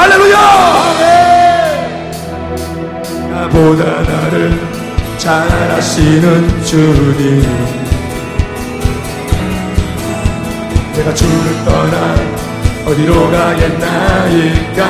할렐루야! 나보다 나를 잘 아시는 주님. 내가 주를 떠나 어디로 가겠나이까?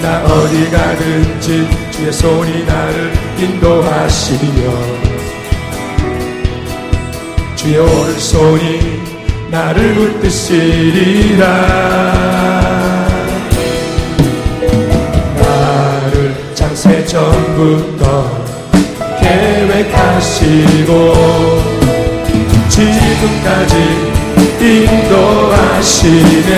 나 어디 가든지 주의 손이 나를 인도하시며 주의 오른손이 나를 붙드시리라. 나를 장세 전부터 계획하시고 지금까지 인도하시네.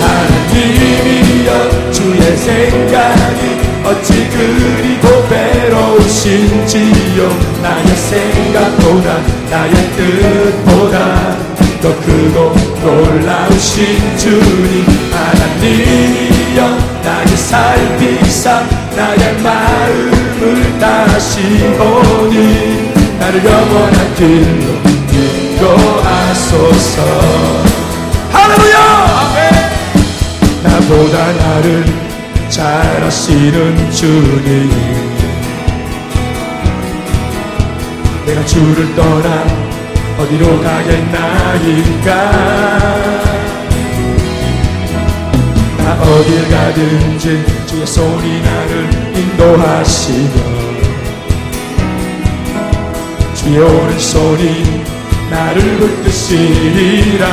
하나님이여 주의 생각이 어찌 그리 고 배로우신지요. 나의 생각보다 나의 뜻보다 더 크고 놀라우신 주님 하나님이여. 나의 살피사 나의 마음을 다시 보니 나를 영원한 길로 인도하소서. 할렐루야! 나보다 나를 잘 아시는 주님 내가 주를 떠나 어디로 가겠나이까? 나 어딜 가든지 주의 손이 나를 인도하시며 주의 오른손이 나를 붙드시리라.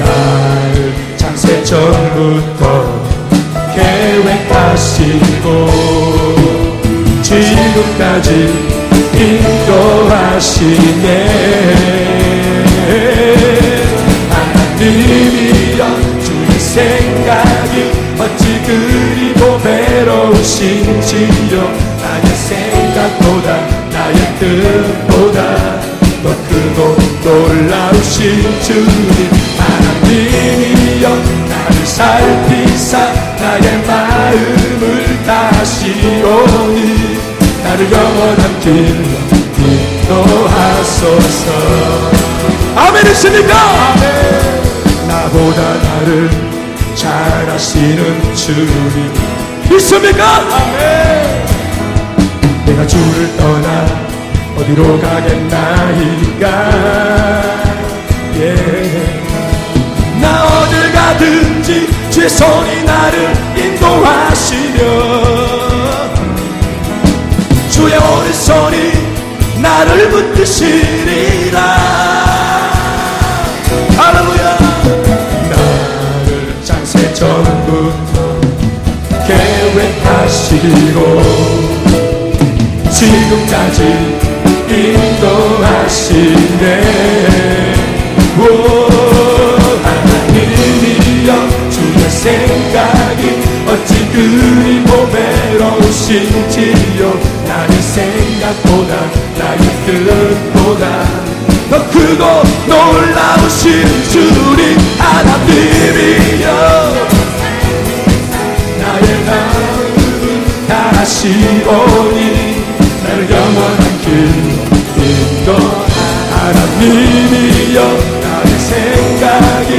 나를 장세 전부터 계획하시고 지금까지 인도하시네. 하나님이여 주의 생각이 어찌 그리 고배로우신지요? 나의 생각보다 나의 뜻보다 더 크고 놀라우신 주님. 하나님이여 나를 살피사 나의 마음을 다시 오니 나를 영원한 길로 인도하소서 아멘이십니까? 아멘. 나보다 나를 잘 아시는 주님 믿습니까? 아멘. 내가 주를 떠나 어디로 가겠나이까 예. 나 어딜 가든지 주의 손이 나를 인도하시며 손이 나를 붙드시리라. 할렐루야. 나를 장세 전부터 계획하시고 지금까지 인도하시네 오 하나님이여 주의 생각이 어찌 그리 보배로우신지요? 나의 생각보다 나의 뜻보다 더 크고 놀라우신 주님 하나님이여. 나의 마음을 다시 오니 나를 영원한 길로 인도 하나님이여. 나의 생각이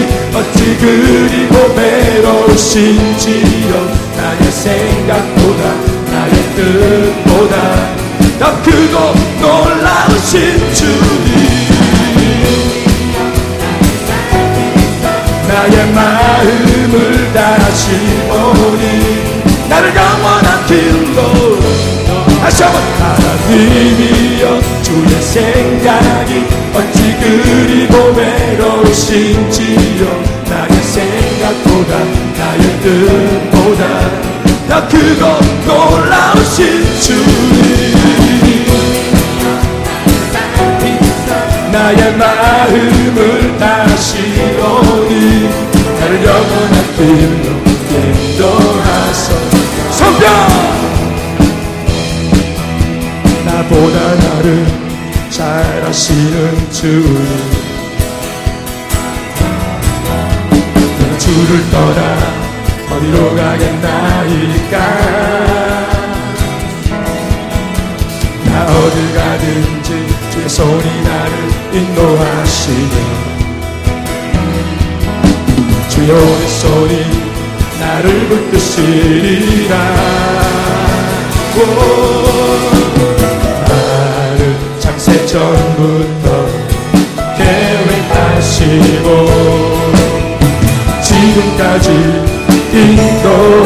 어찌 그리 고배로우신지요 나의 생각보다 나의 뜻보다 더 크고 놀라우신 주님. 나의 마음을 다시 보니 나를 영원한 길로 다시 한번 하나님이여 주의 생각이 어찌 그리 고배로우신지요 나의 생각보다 나의 뜻보다 더 크고 놀라우신 주님 나의 마음을 다시 오니 나를 영원한 길로 인도하소. 성령! 나보다 나를 잘 아시는 주님 주를 떠나 어디로 가겠나이까? 나나 어딜 가든지 주의 손이 나를 인도하시며 주의 오의 손이 나를 붙드시리라. 나를 창세 전부터 계획하시고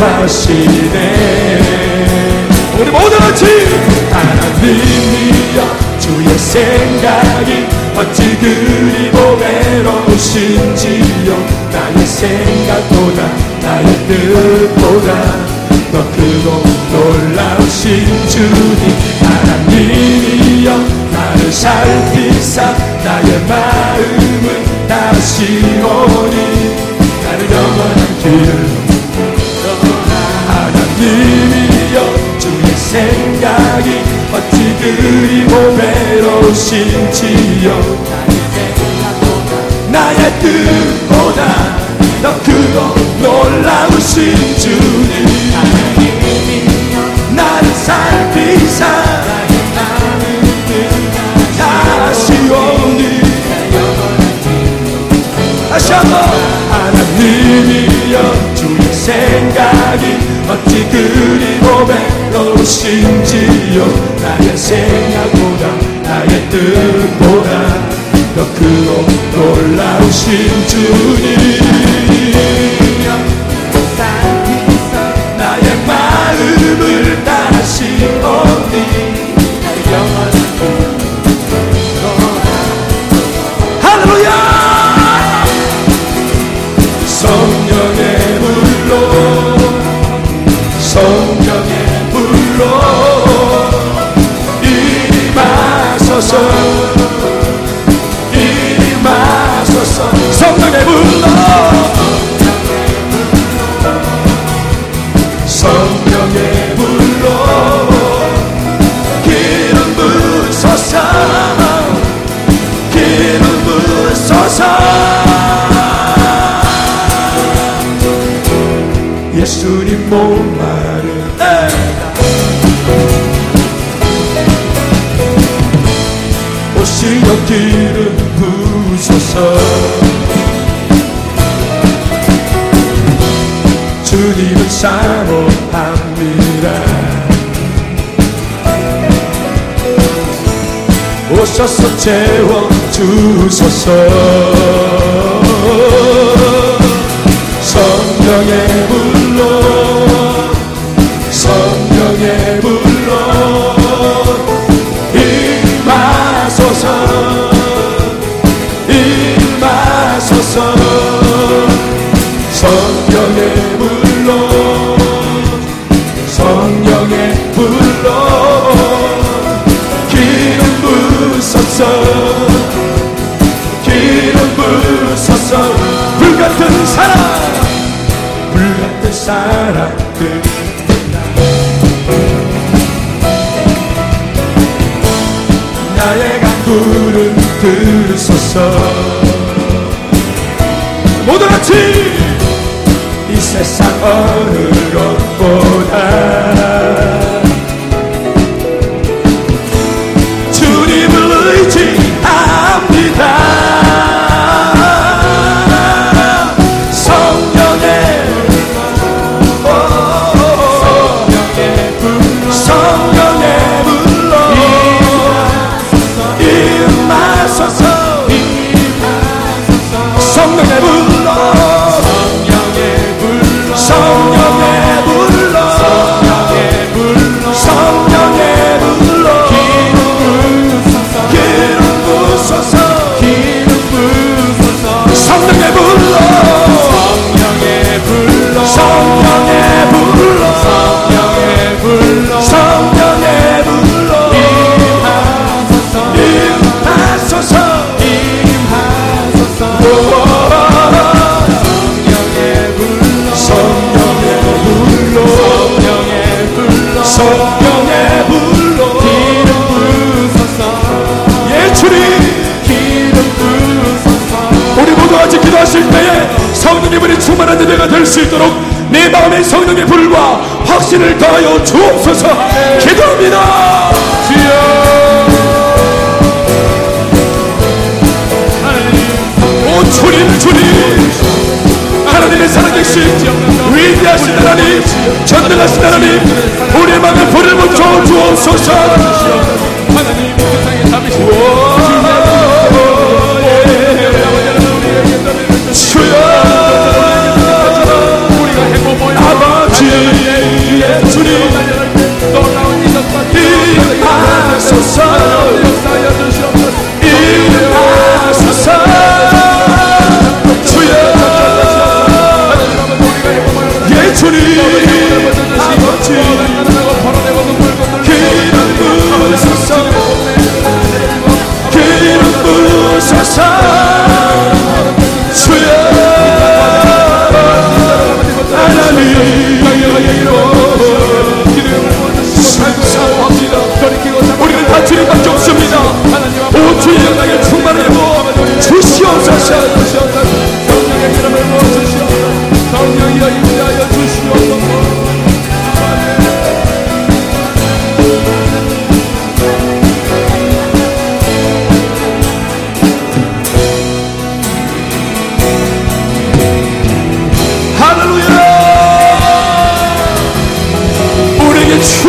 하시네. 우리 모두 같이 하나님이여 주의 생각이 어찌 그리 보배로우신지요. 나의 생각보다 나의 뜻보다 더 크고 놀라우신 주님. 하나님이여 나를 살피사 나의 마음을 다시 오니 나를 영원한 길을 하나님이여 주의 생각이 어찌 그리 보배로우신지요 나의 뜻보다 더 크고 놀라우신 주님. 나를 살피사 하나님이여 주의 생각이 어찌 그리 보배로우신지요 나의 생각보다 나의 뜻보다 더 크고 놀라우신 주님 나의 마음을 다시 오니 할렐 성 주님은 사모합니다. 오셔서 채워 주소서 부소서 불같은 사랑 불같은 사랑들. 나의 간구를 들으소서 모두 같이 이 세상 어느 것보다 마음의 성령의 불과 확신을 더하여 주옵소서. 기도합니다. 주여. 오 주님 주님. 하나님의 살아계신 위대하신 하나님 전능하신 하나님 우리의 마음에 불을 붙여 주옵소서. 주여.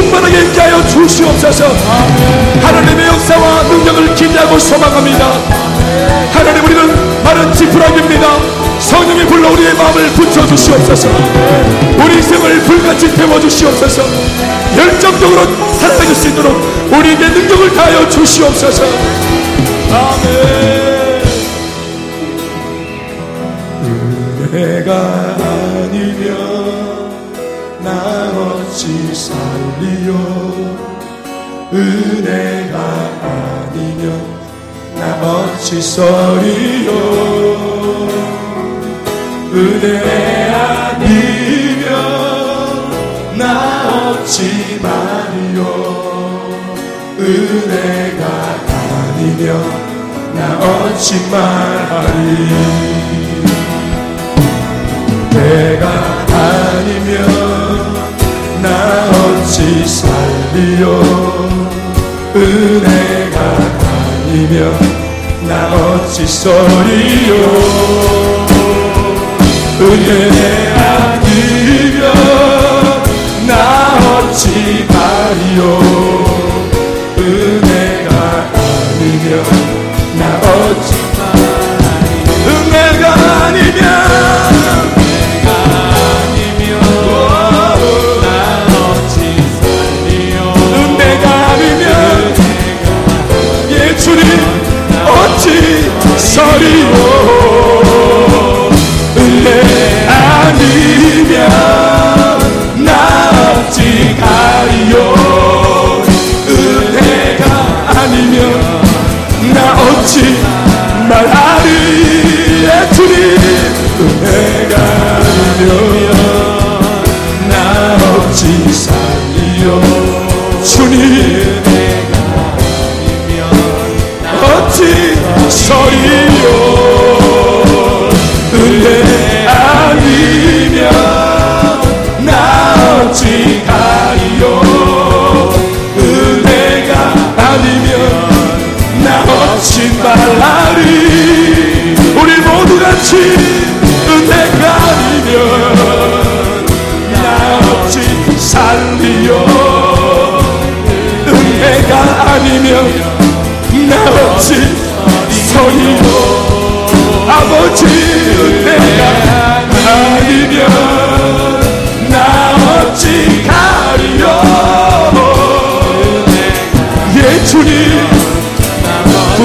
충만하게 있게 하여 주시옵소서. 하나님의 역사와 능력을 기대하고 소망합니다. 하나님 우리는 마른 지푸라기입니다. 성령이 불러 우리의 마음을 붙여주시옵소서. 우리 인생을 불같이 태워주시옵소서. 열정적으로 살아갈 수 있도록 우리에게 능력을 다하여 주시옵소서. 아멘. 은혜가 어찌 살리요. 은혜가 아니면 나 어찌 서리요. 은혜 아니면 나 어찌 말이요. 은혜가 아니면 나 어찌 말하리. 내가 아니면 나 어찌 살리요 은혜가 아니면 나 어찌 서리요. 은혜 아니면 나 어찌 가리요. 은혜가 아니면 나 어찌 은혜가 아니면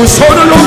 두손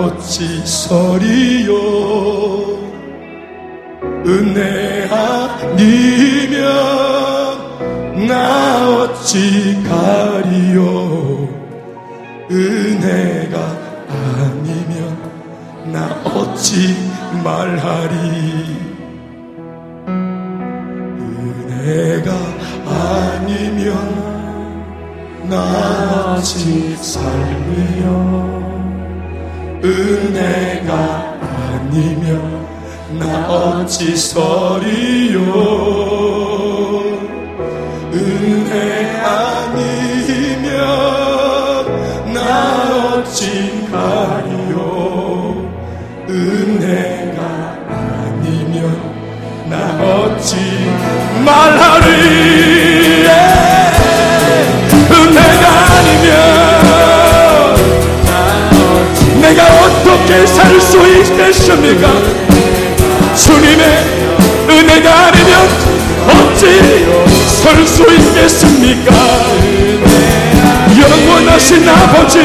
어찌 서리요. 은혜 아니면 나 어찌 가리요? 은혜가 아니면 나 어찌 말하리? 은혜가 아니면 나 어찌 살리요 은혜가 아니면 나 어찌 서리요? 은혜 아니면 나 어찌 가리요? 은혜가 아니면 나 어찌 말하 어떻게 살 수 있겠습니까? 주님의 은혜가 아니면 어찌 설 수 있겠습니까? 영원하신 아버지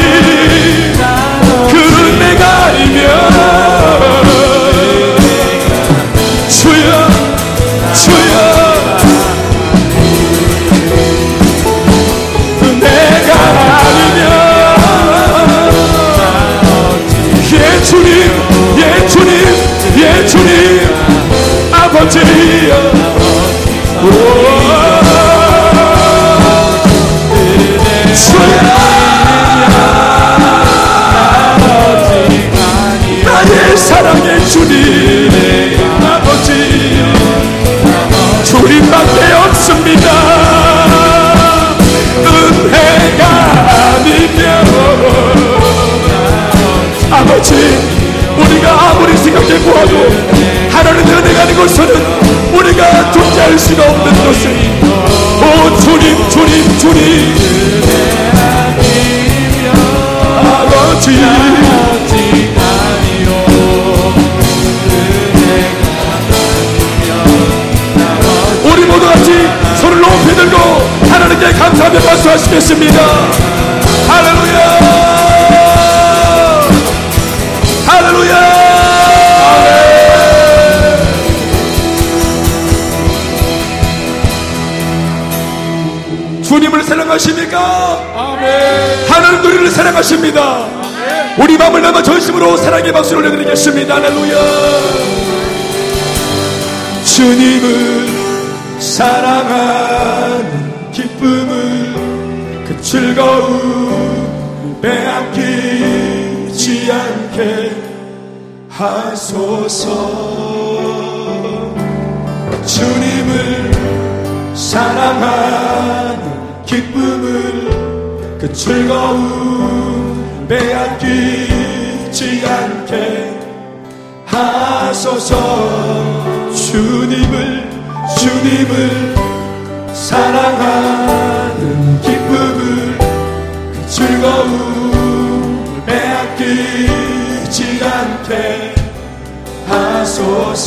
주님 마음을 담아 전심으로 사랑의 박수를 올려드리겠습니다. 할렐루야. 주님을 사랑하는 기쁨을 그 즐거움 빼앗기지 않게 하소서. 주님을 사랑하는 기쁨을 그 즐거움 빼앗기 지 않게 하소서. 주님을 주님을 사랑하는 기쁨을 그 즐거움 빼앗기지 않게 하소서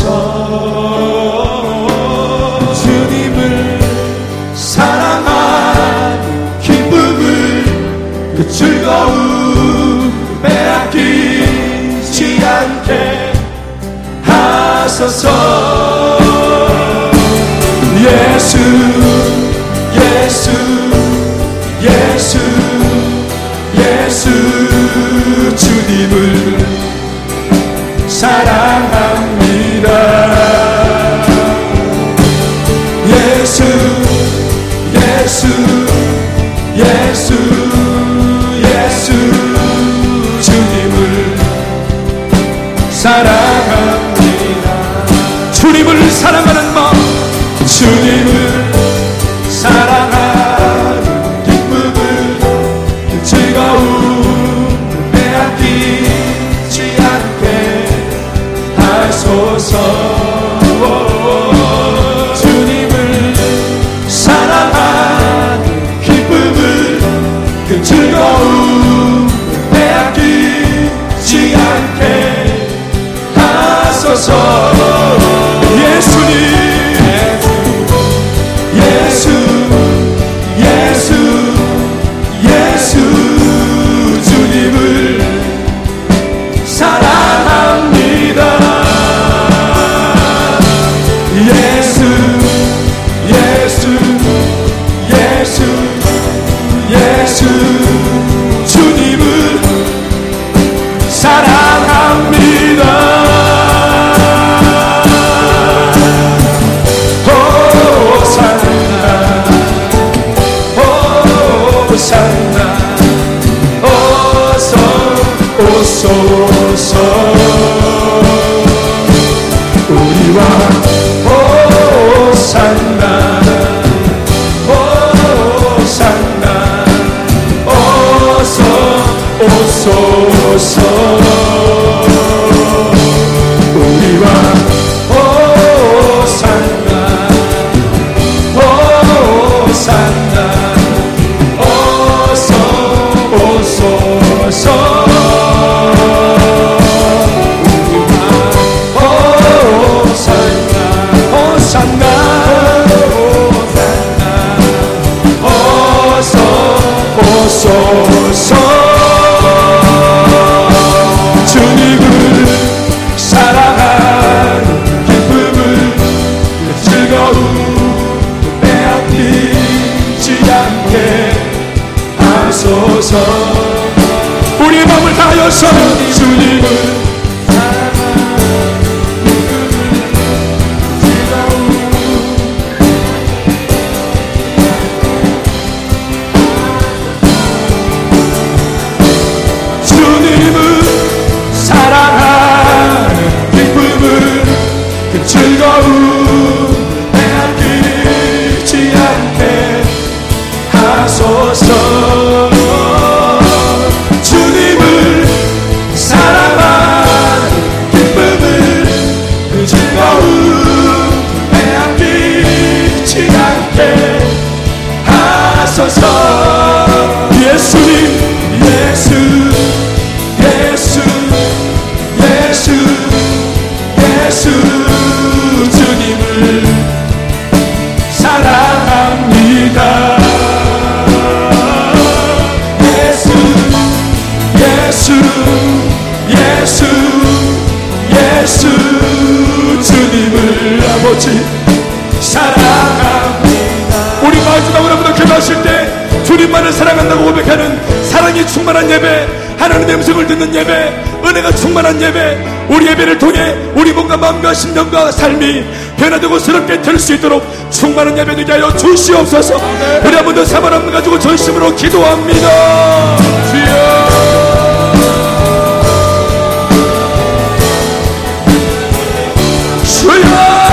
하소서. 예수 예수 예수 예수 주님을 사랑합니다. 예수 예수 예수 예수 주님을 사랑합니다 주님을 사랑하는 마음 주님을 충만한 예배, 하나님의 음성을 듣는 예배, 은혜가 충만한 예배, 우리 예배를 통해 우리 몸과 마음과 심령과 삶이 변화되고 새롭게 될 수 있도록 충만한 예배 되게 하여 주시옵소서. 우리 한 번 더 사바람을 가지고 전심으로 기도합니다. 주여. 주여!